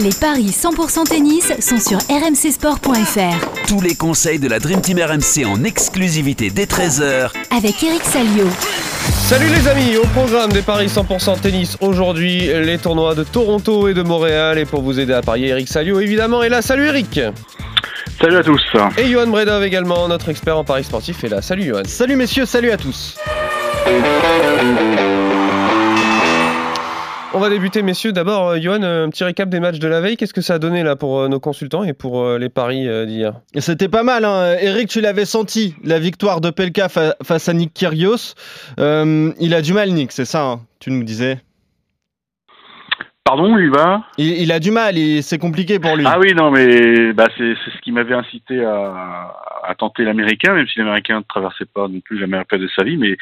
Les paris 100% tennis sont sur rmcsport.fr. Tous les conseils de la Dream Team RMC en exclusivité dès 13h Avec Eric Salio. Salut les amis, au programme des paris 100% tennis aujourd'hui, les tournois de Toronto et de Montréal. Et pour vous aider à parier, Eric Salio évidemment est là. Salut Eric Salut à tous. Et Johan Bredov également, notre expert en paris sportif est là. Salut Johan. Salut messieurs, salut à tous. On va débuter, messieurs. D'abord, euh, Johan, un petit récap des matchs de la veille. Qu'est-ce que ça a donné là pour euh, nos consultants et pour euh, les paris d'hier? C'était pas mal. Hein. Eric, tu l'avais senti, la victoire de Pelka face à Nick Kyrgios. il a du mal, Nick, c'est ça hein, Tu nous disais? Pardon, il va? Il, a du mal, c'est compliqué pour lui. Ah oui, non, mais bah, c'est ce qui m'avait incité à, à tenter l'américain, même si l'américain ne traversait pas non plus la meilleure période de sa vie, mais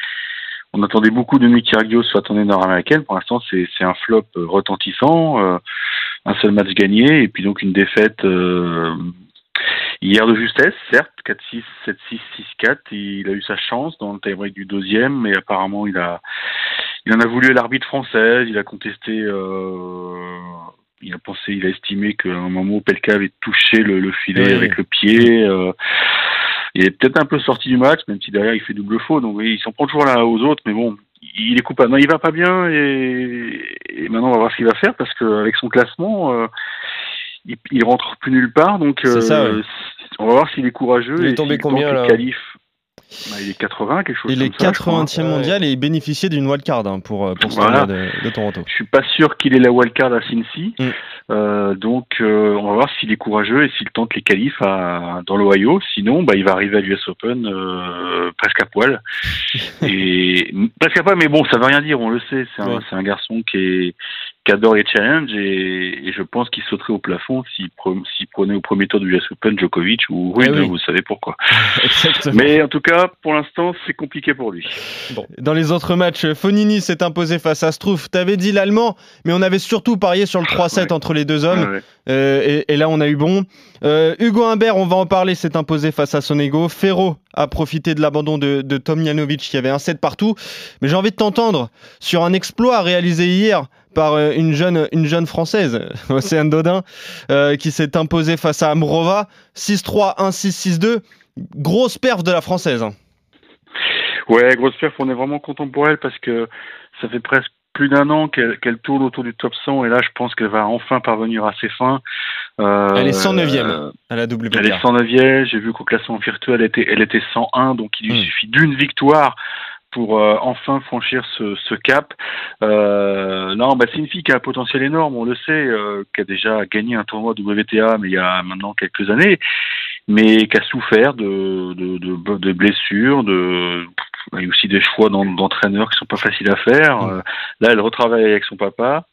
on attendait beaucoup de Nick Kyrgios soit en nord-américaine. Pour l'instant, c'est un flop euh, retentissant. Euh, un seul match gagné et puis donc une défaite euh, hier de justesse, certes, 4-6, 7-6, 6-4. Il a eu sa chance dans le tie-break du deuxième, mais apparemment il a, il en a voulu à l'arbitre française. Il a contesté. il a pensé, il a estimé qu'à un moment Pelka avait touché le, filet avec le pied. Il est peut-être un peu sorti du match, même si derrière il fait double faux. Donc oui, il s'en prend toujours là aux autres, mais bon, il est coupable. Non, il va pas bien et, maintenant on va voir ce qu'il va faire parce qu'avec son classement, euh, il, il, rentre plus nulle part. Donc euh, on va voir s'il est courageux. Il est tombé combien là bah, il est 80, quelque chose il est 80e mondial et il bénéficiait d'une wildcard hein, pour, euh, pour ce voilà. de, de, Toronto. Je suis pas sûr qu'il ait la wildcard à Cincy. Mm. Euh, donc euh, on va voir s'il est courageux et s'il tente les qualifs à, dans l'Ohio. Sinon, bah, il va arriver à l'US Open euh, presque à poil. et presque à poil, mais bon, ça veut rien dire, on le sait. C'est un, un, garçon qui est qui adore les challenges et, je pense qu'il sauterait au plafond s'il prenait au premier tour du US Open Djokovic ou Ruud, eh vous savez pourquoi. Mais en tout cas, pour l'instant, c'est compliqué pour lui. Bon. Dans les autres matchs, Fonini s'est imposé face à Struff. T'avais dit l'allemand, mais on avait surtout parié sur le 3-7 entre les deux hommes. Euh, et, là, on a eu bon. Euh, Hugo Humbert, on va en parler, s'est imposé face à Sonego. Ferro a profité de l'abandon de, de Tom Janovic qui avait un 7 partout. Mais j'ai envie de t'entendre sur un exploit réalisé hier par euh, une jeune, une jeune française, Océane Dodin, euh, qui s'est imposée face à Amrova. 6-3, 1-6, 6-2. Grosse perf de la française. Ouais, grosse perf. On est vraiment content pour elle parce que ça fait presque plus d'un an qu'elle tourne autour du top 100 et là je pense qu'elle va enfin parvenir à ses fins. Euh, elle est 109e à la WTA. Elle est 109e, j'ai vu qu'au classement virtuel elle était, elle était 101 donc il lui hmm. suffit d'une victoire pour euh, enfin franchir ce, ce cap. Euh, non, bah, c'est une fille qui a un potentiel énorme, on le sait, euh, qui a déjà gagné un tournoi WTA, mais il y a maintenant quelques années, mais qui a souffert de, de, de, de blessures, de il y a aussi des choix d'entraîneurs qui sont pas faciles à faire. Mm. Euh, là, elle retravaille avec son papa.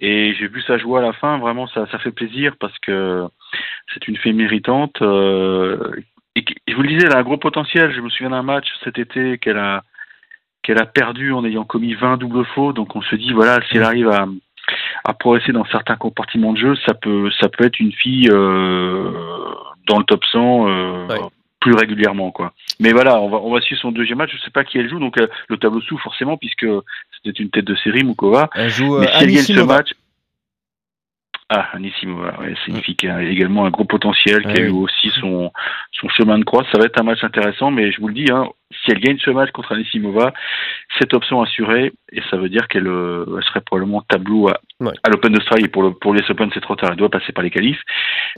Et j'ai vu sa joie à la fin, vraiment ça, ça fait plaisir parce que c'est une fille méritante. Euh, et je vous le disais, elle a un gros potentiel. Je me souviens d'un match cet été qu'elle a qu'elle a perdu en ayant commis 20 doubles faux. Donc on se dit, voilà, si elle arrive à, à progresser dans certains compartiments de jeu, ça peut, ça peut être une fille euh, dans le top 100 euh, plus régulièrement. quoi. Mais voilà, on va, on va suivre son deuxième match. Je sais pas qui elle joue, donc euh, le tableau sous forcément, puisque c'était une tête de série, Mukova. Elle joue Mais si elle gagne ce match, ah, Anissimova, ouais, qui a également un gros potentiel, qui a eu aussi son, son chemin de croix. Ça va être un match intéressant, mais je vous le dis, hein, si elle gagne ce match contre Anissimova, cette option assurée, et ça veut dire qu'elle euh, serait probablement tableau à, à l'Open d'Australie. Pour, le, pour les Open, c'est trop tard, elle doit passer par les qualifs.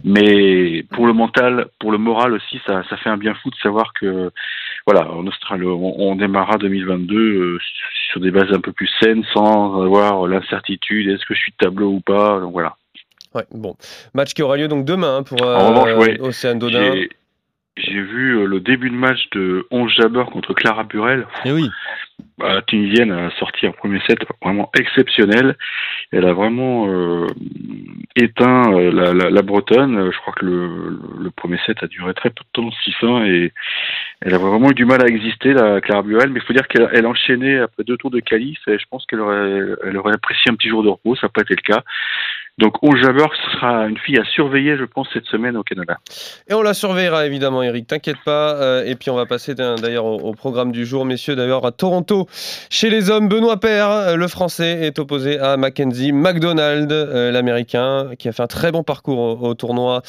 Mais pour le mental, pour le moral aussi, ça, ça fait un bien fou de savoir que, voilà, en Australie, on, on démarrera 2022 euh, sur des bases un peu plus saines, sans avoir l'incertitude, est-ce que je suis tableau ou pas. Donc voilà. Ouais, bon. Match qui aura lieu donc demain hein, pour euh, Océane Dodin. J'ai vu euh, le début de match de 11 Jabber contre Clara Burel. Et eh oui. Bah, la Tunisienne a sorti un premier set vraiment exceptionnel. Elle a vraiment euh, éteint euh, la, Bretonne. Je crois que le, premier set a duré très peu de temps, 6-1, et elle a vraiment eu du mal à exister, la Clara Burel. Mais il faut dire qu'elle elle enchaînait après deux tours de qualif, et je pense qu'elle aurait, apprécié un petit jour de repos. Ça n'a pas été le cas. Donc, on Jabber, ce sera une fille à surveiller, je pense, cette semaine au Canada. Et on la surveillera évidemment, Eric, t'inquiète pas. Euh, et puis on va passer d'ailleurs au, programme du jour, messieurs. D'ailleurs, à Toronto, chez les hommes, Benoît Père, euh, le français, est opposé à Mackenzie McDonald, euh, l'américain, qui a fait un très bon parcours au, tournoi.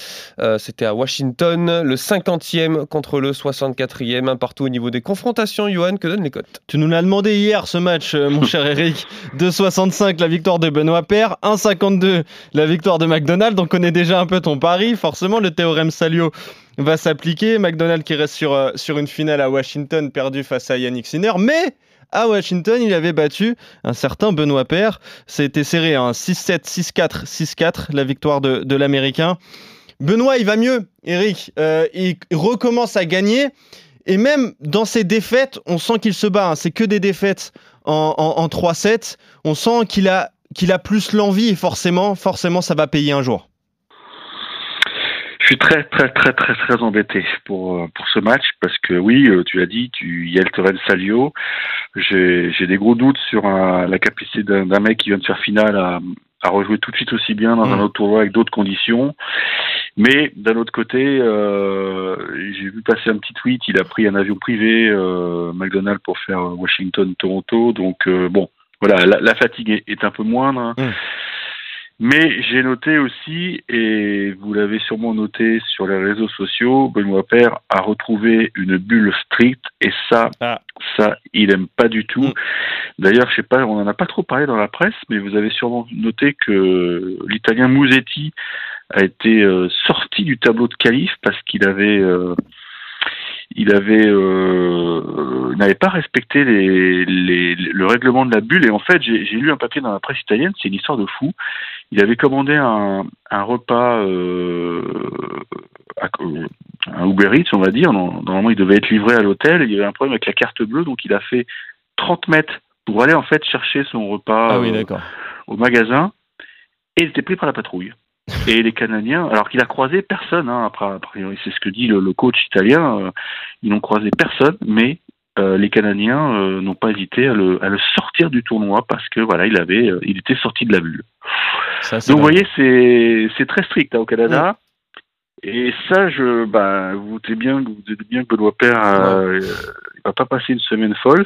C'était à Washington, le 50e contre le 64e, un partout au niveau des confrontations. Johan, que donnent les cotes? Tu nous l'as demandé hier ce match, mon cher Eric. 2,65 la victoire de Benoît Père, 1,52 la victoire de McDonald. On connaît déjà un peu ton pari. Forcément, le théorème Salio va s'appliquer. McDonald qui reste sur, euh, sur une finale à Washington perdue face à Yannick Sinner. Mais à Washington, il avait battu un certain Benoît Paire. C'était serré, 6-7, 6-4, 6-4, la victoire de, l'Américain. Benoît, il va mieux, Eric. Euh, il recommence à gagner. Et même dans ses défaites, on sent qu'il se bat. Hein. C'est que des défaites en, en 3-7. On sent qu'il a plus l'envie forcément, ça va payer un jour. Je suis très très très très très embêté pour euh, pour ce match parce que oui, euh, tu l'as dit, tu y a le Salio. J'ai j'ai des gros doutes sur la capacité d'un mec qui vient de faire finale à, à rejouer tout de suite aussi bien dans un mm. autre tournoi avec d'autres conditions. Mais d'un autre côté, euh, j'ai vu passer un petit tweet. Il a pris un avion privé euh, McDonald's pour faire Washington-Toronto. Donc bon, voilà, la, fatigue est, un peu moindre. Hein. Mmh. Mais j'ai noté aussi, et vous l'avez sûrement noté sur les réseaux sociaux, Benoît Père a retrouvé une bulle stricte, et ça, ah. ça, il aime pas du tout. Mmh. D'ailleurs, je sais pas, on en a pas trop parlé dans la presse, mais vous avez sûrement noté que l'Italien Musetti a été euh, sorti du tableau de qualif parce qu'il avait euh, il avait euh, n'avait pas respecté les, les, le règlement de la bulle et en fait j'ai lu un papier dans la presse italienne c'est une histoire de fou il avait commandé un, un repas euh, un Uber Eats on va dire. Normalement il devait être livré à l'hôtel. Il y avait un problème avec la carte bleue donc il a fait 30 mètres pour aller en fait chercher son repas ah euh, au magasin. Et il était pris par la patrouille. Et les Canadiens, alors qu'il a croisé personne, hein, après, après c'est ce que dit le, coach italien, euh, ils n'ont croisé personne, mais euh, les Canadiens euh, n'ont pas hésité à le, à le, sortir du tournoi parce que voilà, il avait, il était sorti de la bulle. Donc vous voyez, c'est très strict hein, au Canada. Et ça, je, bah, vous doutez bien, vous doutez bien que Benoît Père, euh, il va pas passer une semaine folle,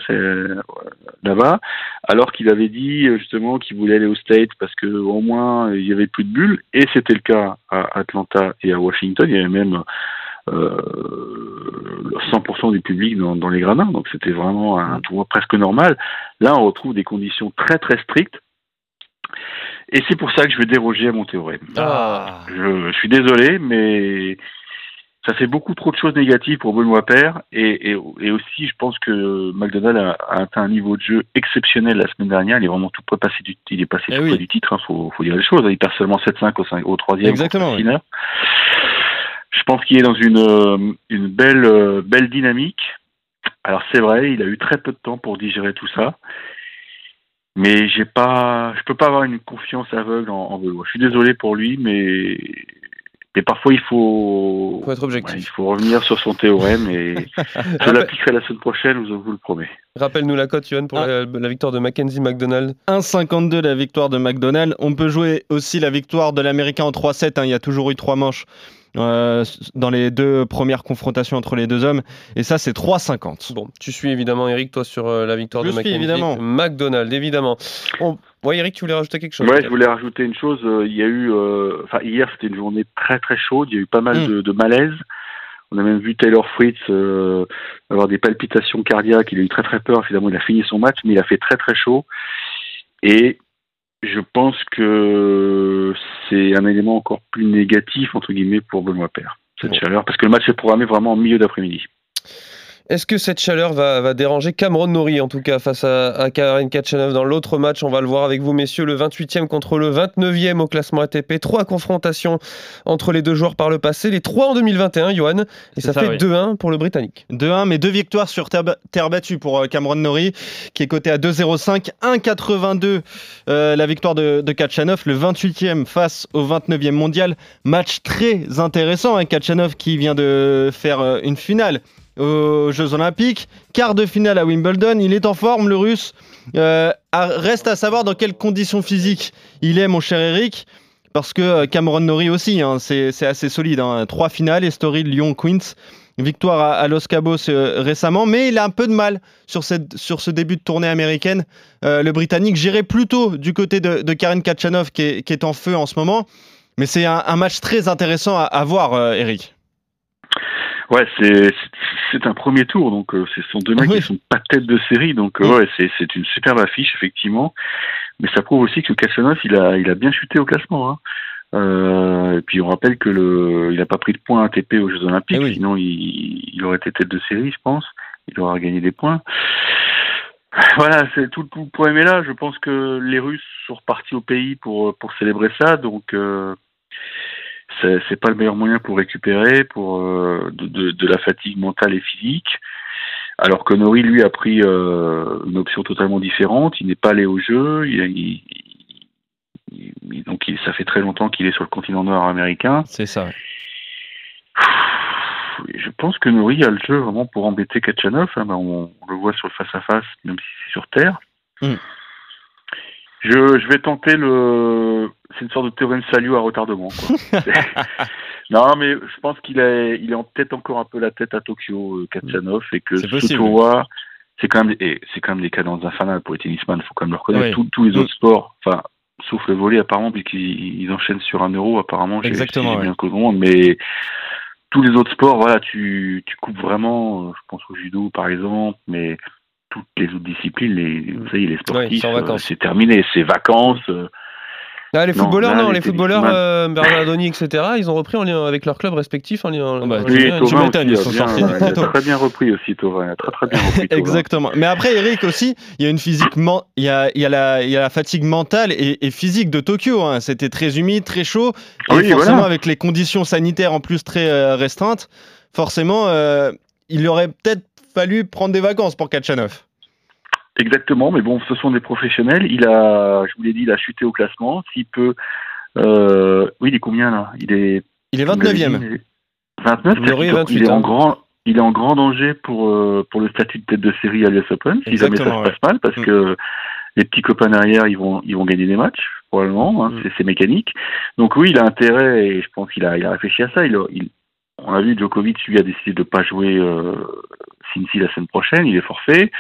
là-bas, alors qu'il avait dit justement qu'il voulait aller au States parce que au moins il y avait plus de bulles, et c'était le cas à Atlanta et à Washington. Il y avait même euh, 100% du public dans, dans les gradins, donc c'était vraiment un tournoi presque normal. Là, on retrouve des conditions très très strictes et c'est pour ça que je vais déroger à mon théorème. Ah. Je, suis désolé, mais ça fait beaucoup trop de choses négatives pour Benoît Père. Et, et, aussi, je pense que McDonald a, atteint un niveau de jeu exceptionnel la semaine dernière. Il est vraiment tout près, passé du, il est passé eh tout près du titre. Il hein, faut, faut, dire les choses. Il perd seulement 7-5 au, au troisième. Exactement. Je pense qu'il est dans une, euh, une belle, euh, belle dynamique. Alors c'est vrai, il a eu très peu de temps pour digérer tout ça. Mais j'ai pas, je peux pas avoir une confiance aveugle en, en Je suis désolé pour lui, mais mais parfois il faut, faut être objectif. il faut revenir sur son théorème et je l'appliquerai la semaine prochaine, je vous le promets. Rappelle-nous la cote, Yohan, pour ah. la, victoire de Mackenzie McDonald. 1,52 la victoire de McDonald. On peut jouer aussi la victoire de l'Américain en 3-7. Hein. Il y a toujours eu trois manches. Euh, dans les deux premières confrontations entre les deux hommes. Et ça, c'est 3,50. Bon, tu suis évidemment, Eric, toi, sur euh, la victoire de McKenzie. évidemment. McDonald, évidemment. Bon, ouais, Eric, tu voulais rajouter quelque chose? Ouais, je voulais rajouter une chose. Euh, il y a eu, enfin, hier, c'était une journée très très chaude. Il y a eu pas mal hmm. de, malaise. On a même vu Taylor Fritz avoir des palpitations cardiaques. Il a eu très très peur. Finalement, il a fini son match, mais il a fait très très chaud. Et je pense que c'est un élément encore plus négatif, entre guillemets, pour Benoît Père, cette chaleur, parce que le match est programmé vraiment en milieu d'après-midi. Est-ce que cette chaleur va, déranger Cameron Nori, en tout cas, face à, à Karen Kachanov dans l'autre match? On va le voir avec vous, messieurs, le 28e contre le 29e au classement ATP. Trois confrontations entre les deux joueurs par le passé, les trois en 2021, Johan, et ça, fait 2-1 pour le Britannique. 2-1, mais deux victoires sur terre, battue pour euh, Cameron Nori, qui est coté à 2-0-5, 1-82 euh, la victoire de, de Kachanov, le 28e face au 29e mondial. Match très intéressant, hein, Kachanov qui vient de faire euh, une finale aux Jeux Olympiques, quart de finale à Wimbledon. Il est en forme, le Russe. Euh, reste à savoir dans quelles conditions physiques il est, mon cher Eric. parce que Cameron Norrie aussi, hein, c'est assez solide. Hein. Trois finales, Estoril, Lyon, Queens. Victoire à, Los Cabos récemment, mais il a un peu de mal sur, cette, sur ce début de tournée américaine. le Britannique gérait plutôt du côté de, de Karen Kachanov qui est, qui est, en feu en ce moment. Mais c'est un, match très intéressant à, à voir, Eric. Ouais, c'est c'est un premier tour, donc euh, ce sont deux mecs qui sont pas tête de série, donc euh, ouais, c'est c'est une superbe affiche effectivement, mais ça prouve aussi que Kachanov il a il a bien chuté au classement. Hein. Euh, et puis on rappelle que le il a pas pris de points ATP aux Jeux Olympiques, eh sinon il, il aurait été tête de série, je pense. Il aurait gagné des points. Voilà, c'est tout, tout le problème est là. Je pense que les Russes sont repartis au pays pour pour célébrer ça, donc. Euh, c'est pas le meilleur moyen pour récupérer pour euh, de, de, la fatigue mentale et physique. Alors que Nori lui a pris euh, une option totalement différente. Il n'est pas allé au jeu. Il, il, donc ça fait très longtemps qu'il est sur le continent nord-américain. C'est ça. Je pense que Nori a le jeu vraiment pour embêter Kachanov. Hein. Ben, on, le voit sur le face à face, même si c'est sur terre. Hmm. Je, je, vais tenter le. C'est une sorte de théorème salut à retardement. Quoi. non, mais je pense qu'il est, il est en tête encore un peu la tête à Tokyo, euh, Katsanov, et que ce tournoi, c'est quand même, c'est quand même des cadences infernales pour les tennisman. Il faut quand même le reconnaître. Tous, les autres sports, enfin, sauf le volet apparemment, puisqu'ils ils enchaînent sur un euro apparemment. Exactement. bien que monde, mais tous les autres sports, voilà, tu, tu coupes vraiment. Euh, je pense au judo par exemple, mais toutes les autres disciplines, les, vous savez, les sportifs, euh, c'est terminé, c'est vacances. Euh. Ah, les footballeurs, non, les, footballeurs, euh, Bernardoni, etc., ils ont repris en lien avec leurs clubs respectifs. En lien, ah bah, oui, Thomas ils sont sortis. Il a très bien repris aussi, Thomas. Il a très, très bien repris. Exactement. Mais après, Eric aussi, il y a une physique, il, y a, il, y a la, il y a la fatigue mentale et, physique de Tokyo. Hein. C'était très humide, très chaud. Et forcément, avec les conditions sanitaires en plus très restreintes, forcément, il aurait peut-être fallu prendre des vacances pour Kachanov. Exactement, mais bon, ce sont des professionnels. Il a, je vous l'ai dit, il a chuté au classement. S'il peut, euh, oui, il est combien là? Il est, il est 29e. 29. il, est en grand, il est en grand danger pour euh, pour le statut de tête de série à l'US Open si jamais ça se passe mal, parce mm. que les petits copains derrière, ils vont ils vont gagner des matchs probablement. Hein, mm. C'est mécanique. Donc oui, il a intérêt et je pense qu'il a il a réfléchi à ça. Il, il on a vu Djokovic lui a décidé de pas jouer euh, Cincy la semaine prochaine, il est forfait,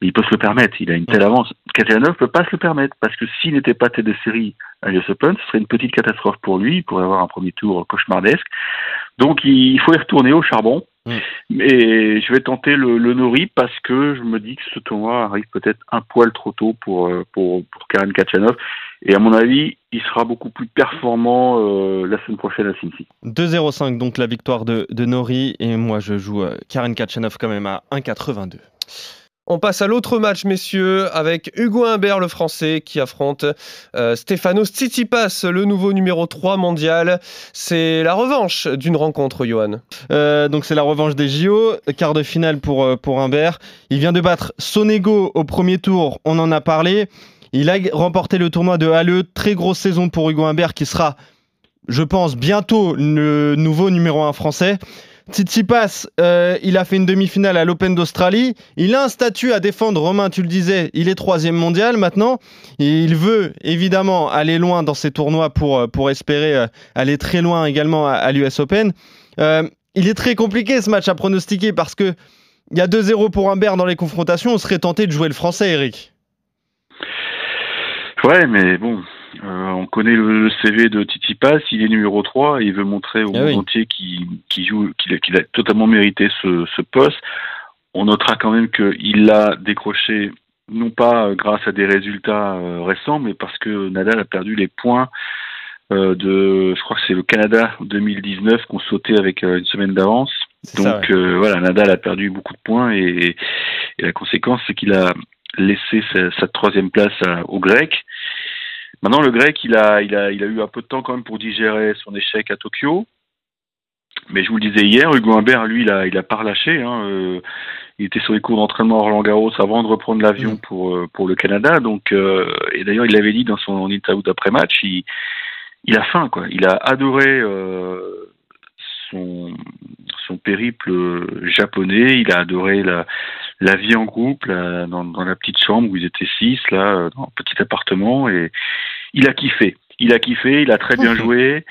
il peut se le permettre, il a une telle avance. ne peut pas se le permettre, parce que s'il n'était pas tête de série à l'US Open, ce serait une petite catastrophe pour lui, il pourrait avoir un premier tour cauchemardesque. Donc il faut y retourner au charbon. Et je vais tenter le, le Nori parce que je me dis que ce tournoi arrive peut-être un poil trop tôt pour, euh, pour, pour Karen Kachanov. Et à mon avis, il sera beaucoup plus performant euh, la semaine prochaine à Cincy. 2-0-5 donc la victoire de, de Nori. Et moi je joue euh, Karen Kachanov quand même à 1,82. On passe à l'autre match, messieurs, avec Hugo Humbert, le français, qui affronte euh, Stefanos Tsitsipas, le nouveau numéro 3 mondial. C'est la revanche d'une rencontre, Johan. Euh, donc c'est la revanche des JO, quart de finale pour, pour Humbert. Il vient de battre Sonego au premier tour, on en a parlé. Il a remporté le tournoi de Halle, très grosse saison pour Hugo Humbert, qui sera, je pense, bientôt le nouveau numéro 1 français. Tsitsipas, euh, il a fait une demi-finale à l'Open d'Australie. Il a un statut à défendre. Romain, tu le disais, il est troisième mondial maintenant. il veut évidemment aller loin dans ces tournois pour, euh, pour espérer euh, aller très loin également à, l'US Open. il est très compliqué ce match à pronostiquer parce que il y a 2-0 pour Humbert dans les confrontations. On serait tenté de jouer le français, Eric. Ouais, mais bon, euh, on connaît le, CV de Titi Pass, il est numéro 3 et il veut montrer au ah monde entier qu'il joue, qu'il a, totalement mérité ce, poste. On notera quand même qu'il l'a décroché non pas grâce à des résultats euh, récents, mais parce que Nadal a perdu les points euh, de, je crois que c'est le Canada 2019 qu'on sautait avec une semaine d'avance. Donc voilà, Nadal a perdu beaucoup de points et, la conséquence c'est qu'il a laissé sa, troisième place au Grec. Maintenant, le grec, il a, il, a, il a eu un peu de temps quand même pour digérer son échec à Tokyo. Mais je vous le disais hier, Hugo Humbert, lui, il a, il a pas relâché. Hein, euh, il était sur les cours d'entraînement à Roland Garros avant de reprendre l'avion pour, euh, pour le Canada. Donc, euh, et d'ailleurs, il l'avait dit dans son interview d'après-match, il, il a faim, quoi. Il a adoré son, son périple japonais. Il a adoré la, la vie en groupe, dans, dans, la petite chambre où ils étaient six, là, dans un petit appartement, et il a kiffé. il a kiffé, il a très bien joué.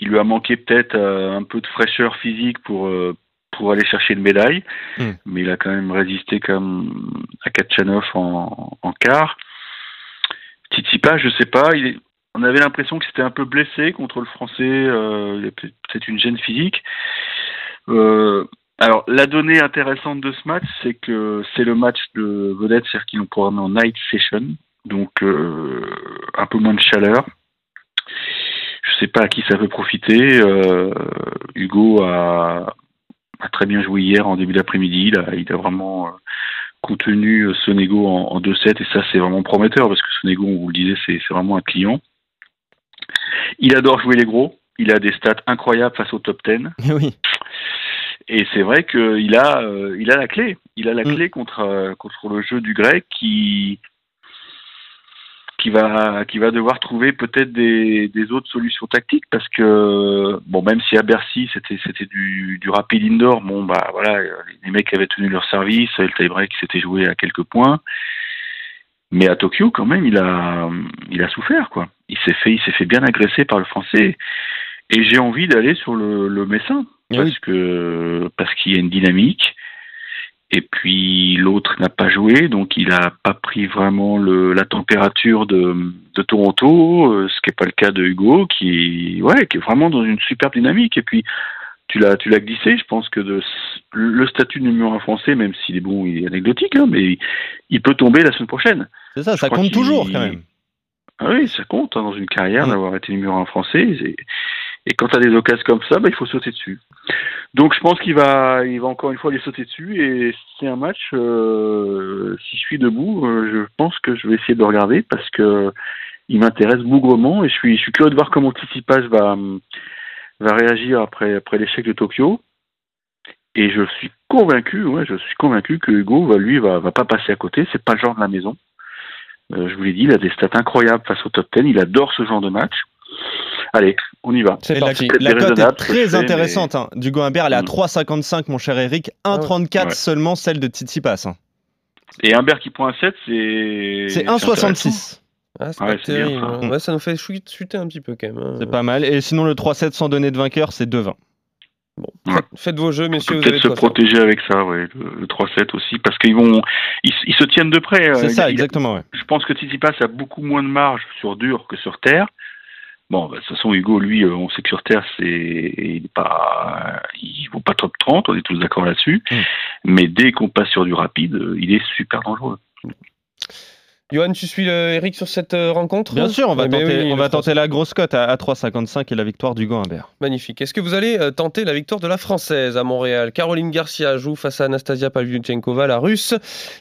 Il lui a manqué peut-être un peu de fraîcheur physique pour pour aller chercher une médaille, hmm. mais il a quand même résisté comme à Katchanov en, en quart. Tsitsipas, je sais pas, il on avait l'impression que c'était un peu blessé contre le Français, euh, il a peut-être une gêne physique. Euh, alors, la donnée intéressante de ce match, c'est que c'est le match de vedette, c'est-à-dire qu'ils l'ont programmé en night session, donc euh, un peu moins de chaleur. Je sais pas à qui ça peut profiter. Hugo a, a très bien joué hier en début d'après-midi. Il il a vraiment contenu Sonego en, en 2-7 et ça c'est vraiment prometteur parce que Sonego, on vous le disait, c'est vraiment un client. Il adore jouer les gros. Il a des stats incroyables face au top 10. Oui. Et c'est vrai qu'il a, euh, il a la clé. Il a la mm. clé contre, euh, contre le jeu du grec qui, qui va, qui va devoir trouver peut-être des, des autres solutions tactiques parce que, bon, même si à Bercy c'était, c'était du, du rapide indoor, bon, bah voilà, les mecs avaient tenu leur service, le tie-break s'était joué à quelques points. Mais à Tokyo, quand même, il a, il a souffert, quoi. Il s'est fait, il s'est fait bien agresser par le français. Et j'ai envie d'aller sur le, le Messin. Parce que, parce qu'il y a une dynamique. Et puis l'autre n'a pas joué, donc il n'a pas pris vraiment le, la température de, de Toronto, euh, ce qui n'est pas le cas de Hugo, qui, ouais, qui est vraiment dans une super dynamique. Et puis tu l'as tu l'as glissé. Je pense que de, le statut de numéro un français, même s'il est bon, il est anecdotique, hein, mais il peut tomber la semaine prochaine. C'est ça, ça compte toujours quand même. Ah oui, ça compte hein, dans une carrière mm. d'avoir été numéro un français. Et, quand tu as des occasions comme ça, bah, il faut sauter dessus. Donc je pense qu'il va, il va encore une fois les sauter dessus. Et c'est un match, euh, si je suis debout, euh, je pense que je vais essayer de le regarder parce que il m'intéresse bougrement et je suis, curieux de voir comment Tsitsipas va, va réagir après, après l'échec de Tokyo. Et je suis convaincu, ouais, je suis convaincu que Hugo, lui, va, va pas passer à côté. C'est pas le genre de la maison. Euh, je vous l'ai dit, il a des stats incroyables face au top 10. Il adore ce genre de match. Allez, on y va. C'est parti. La, cote est très intéressante. Hein. Dugo Humbert, elle est à 3,55, mm. mon cher Eric. 1,34 seulement celle de Tsitsipas. Hein. Et Humbert qui prend un 7, c'est. C'est 1,66. Ah, c'est pas terrible. Hein. ça nous fait chuter un petit peu quand même. Hein. C'est pas mal. Et sinon, le 3-7 sans donner de vainqueur, c'est 2-20. Bon, faites, vos jeux, messieurs. Peut-être se protéger avec ça, ouais, le, 3-7 aussi, parce qu'ils vont, ils, se tiennent de près. Euh, c'est ça, exactement. Ouais. Je pense que Tsitsipas a beaucoup moins de marge sur dur que sur terre. Bon, bah, de toute façon, Hugo, lui, euh, on sait que sur terre, c'est, il est pas, il vaut pas top 30, on est tous d'accord là-dessus. Mm. Mais dès qu'on passe sur du rapide, euh, il est super dangereux. Johan, tu suis Eric sur cette euh, rencontre? Bien sûr, on va, tenter, on va tenter la grosse cote à, 3,55 et la victoire du Humbert. Magnifique. Est-ce que vous allez euh, tenter la victoire de la Française à Montréal? Caroline Garcia joue face à Anastasia Pavlyuchenkova, la Russe.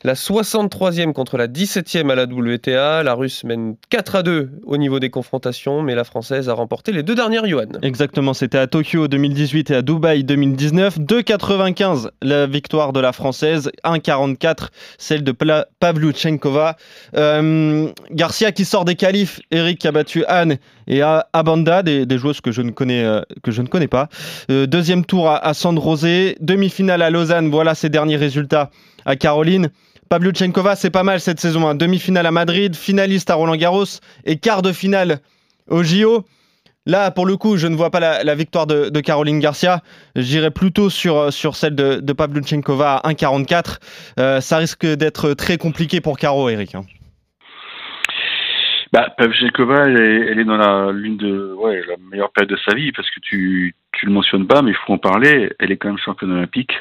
La 63e contre la 17e à la WTA. La Russe mène 4 à 2 au niveau des confrontations, mais la Française a remporté les deux dernières, Johan. Exactement, c'était à Tokyo 2018 et à Dubaï 2019. 2,95 la victoire de la Française, 1,44 celle de Pavlyuchenkova. Euh, Garcia qui sort des qualifs, Eric qui a battu Anne et Abanda, des, joueuses que je ne connais, euh, pas. Euh, deuxième tour à, à San Rosé, demi-finale à Lausanne, voilà ses derniers résultats à Caroline. Pavlyuchenkova, c'est pas mal cette saison. Hein. Demi-finale à Madrid, finaliste à Roland Garros et quart de finale au JO. Là, pour le coup, je ne vois pas la, victoire de, Caroline Garcia. J'irai plutôt sur, celle de, de Pavlyuchenkova à 1,44. ça risque d'être très compliqué pour Caro, Eric. Hein. Bah, Pavlchikova, elle, est, dans la l'une de ouais la meilleure période de sa vie parce que tu tu le mentionnes pas, mais il faut en parler. Elle est quand même championne olympique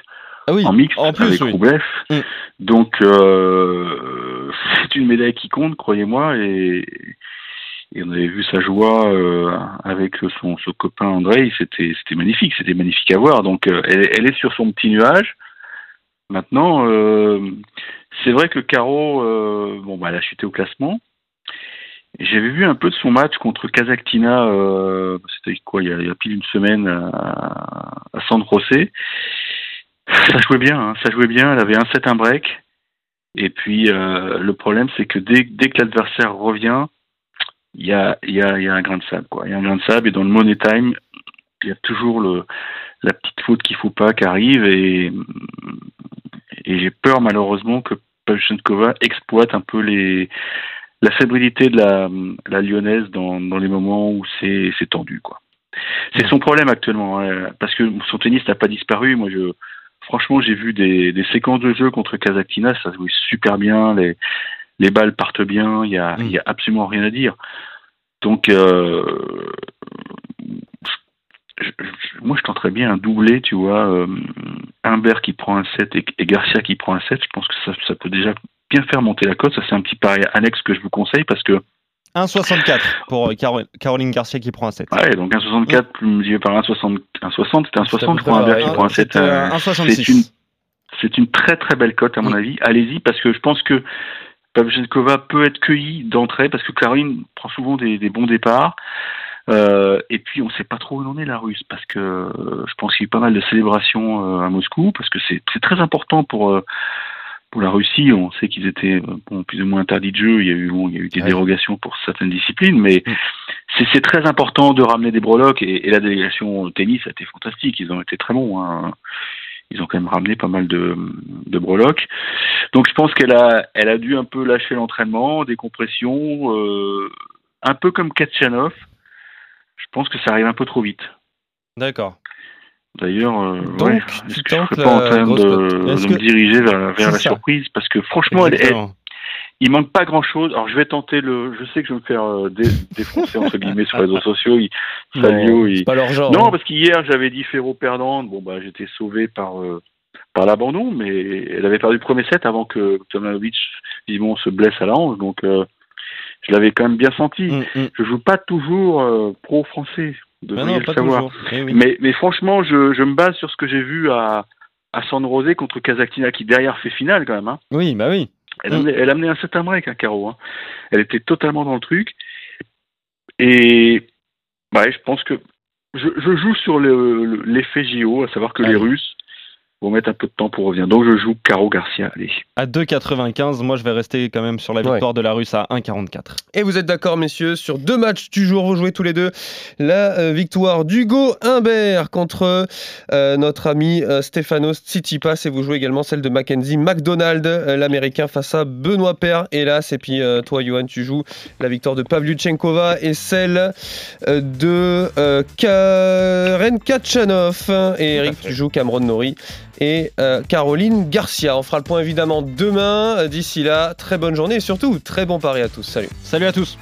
ah oui, en mix en plus, avec oui. Mm. Donc euh, c'est une médaille qui compte, croyez-moi, et, et on avait vu sa joie euh, avec son, son copain André, c'était c'était magnifique, c'était magnifique à voir. Donc euh, elle, elle, est sur son petit nuage. Maintenant, euh, c'est vrai que Caro, euh, bon bah elle a chuté au classement. J'avais vu un peu de son match contre Kazaktina, euh, c'était quoi, il y, a, pile une semaine à, à San José. Ça jouait bien, hein, ça jouait bien. Elle avait un set, un break. Et puis euh, le problème, c'est que dès, dès que l'adversaire revient, il y a, y, a, y a un grain de sable. Il y a un grain de sable et dans le money time, il y a toujours le, la petite faute qu'il faut pas qui arrive et, et j'ai peur malheureusement que Pavchenkova exploite un peu les la fébrilité de la, la lyonnaise dans, dans les moments où c'est tendu. quoi. C'est son problème actuellement, hein, parce que son tennis n'a pas disparu. Moi, je, franchement, j'ai vu des, des, séquences de jeu contre Kazakhtina, ça joue super bien, les, les balles partent bien, il n'y a, mm. y a absolument rien à dire. Donc, euh, moi, je tenterais bien un doublé, tu vois, euh, Humbert qui prend un 7 et, Garcia qui prend un 7. Je pense que ça, ça peut déjà bien faire monter la cote. Ça, c'est un petit pari annexe que je vous conseille parce que 1,64 pour euh, Caroline Garcia qui prend un 7. Ouais, donc 1,64 multiplié par 1,60, 1,60 c'était 1,60 je crois, Humbert qui prend un 7. 1,66. C'est une, c'est une très très belle cote à mon avis. Allez-y parce que je pense que Pavchenkova peut être cueillie d'entrée parce que Caroline prend souvent des, des bons départs. Euh, et puis on ne sait pas trop où en est la Russe parce que euh, je pense qu'il y a eu pas mal de célébrations euh, à Moscou parce que c'est très important pour euh, pour la Russie. On sait qu'ils étaient bon, plus ou moins interdits de jeu. Il y a eu bon, il y a eu des dérogations pour certaines disciplines, mais mm. c'est très important de ramener des breloques et, et, la délégation au tennis a été fantastique. Ils ont été très bons. Hein. Ils ont quand même ramené pas mal de, de breloques. Donc je pense qu'elle a, elle a dû un peu lâcher l'entraînement, des compressions, euh, un peu comme Katchanov je pense que ça arrive un peu trop vite. D'accord. D'ailleurs, euh, ouais, est-ce que je ne pas en train de, de me diriger vers, vers la surprise Parce que franchement, elle, elle, il manque pas grand-chose. Alors, je vais tenter le. Je sais que je vais me faire euh, dé, défoncer entre guillemets sur les réseaux sociaux. Il, Salio, il... pas leur genre. Non, hein. parce qu'hier j'avais dit Ferro perdante. Bon bah j'étais sauvé par euh, par l'abandon, mais elle avait perdu le premier set avant que Tomanovic visiblement se blesse à la hanche. Donc je l'avais quand même bien senti. Mm, mm. Je joue pas toujours pro français, de non, le savoir. Eh oui. mais, mais franchement, je, je, me base sur ce que j'ai vu à, à San Rosé contre Kazakhtina, qui derrière fait finale quand même. Hein. Oui, bah oui. Elle, mm. amenait, elle amenait un certain break, hein, Caro. Hein. Elle était totalement dans le truc. Et bah, je pense que je, je joue sur l'effet le, JO, à savoir que ah les Russes vont mettre un peu de temps pour revenir. Donc je joue Caro Garcia. Allez. À 2,95. Moi, je vais rester quand même sur la victoire ouais. de la Russe à 1,44. Et vous êtes d'accord, messieurs, sur deux matchs du jour, vous jouez tous les deux la euh, victoire d'Hugo Humbert contre euh, notre ami euh, Stefanos Tsitsipas et vous jouez également celle de Mackenzie McDonald, euh, l'américain, face à Benoît Paire, hélas. Et puis euh, toi, Johan, tu joues la victoire de Pavlyuchenkova et celle euh, de Karen Kachanov. Et Eric, tu joues Cameron Nori et euh, Caroline Garcia. On fera le point évidemment demain. D'ici là, très bonne journée et surtout très bon pari à tous. Salut. Salut à tous.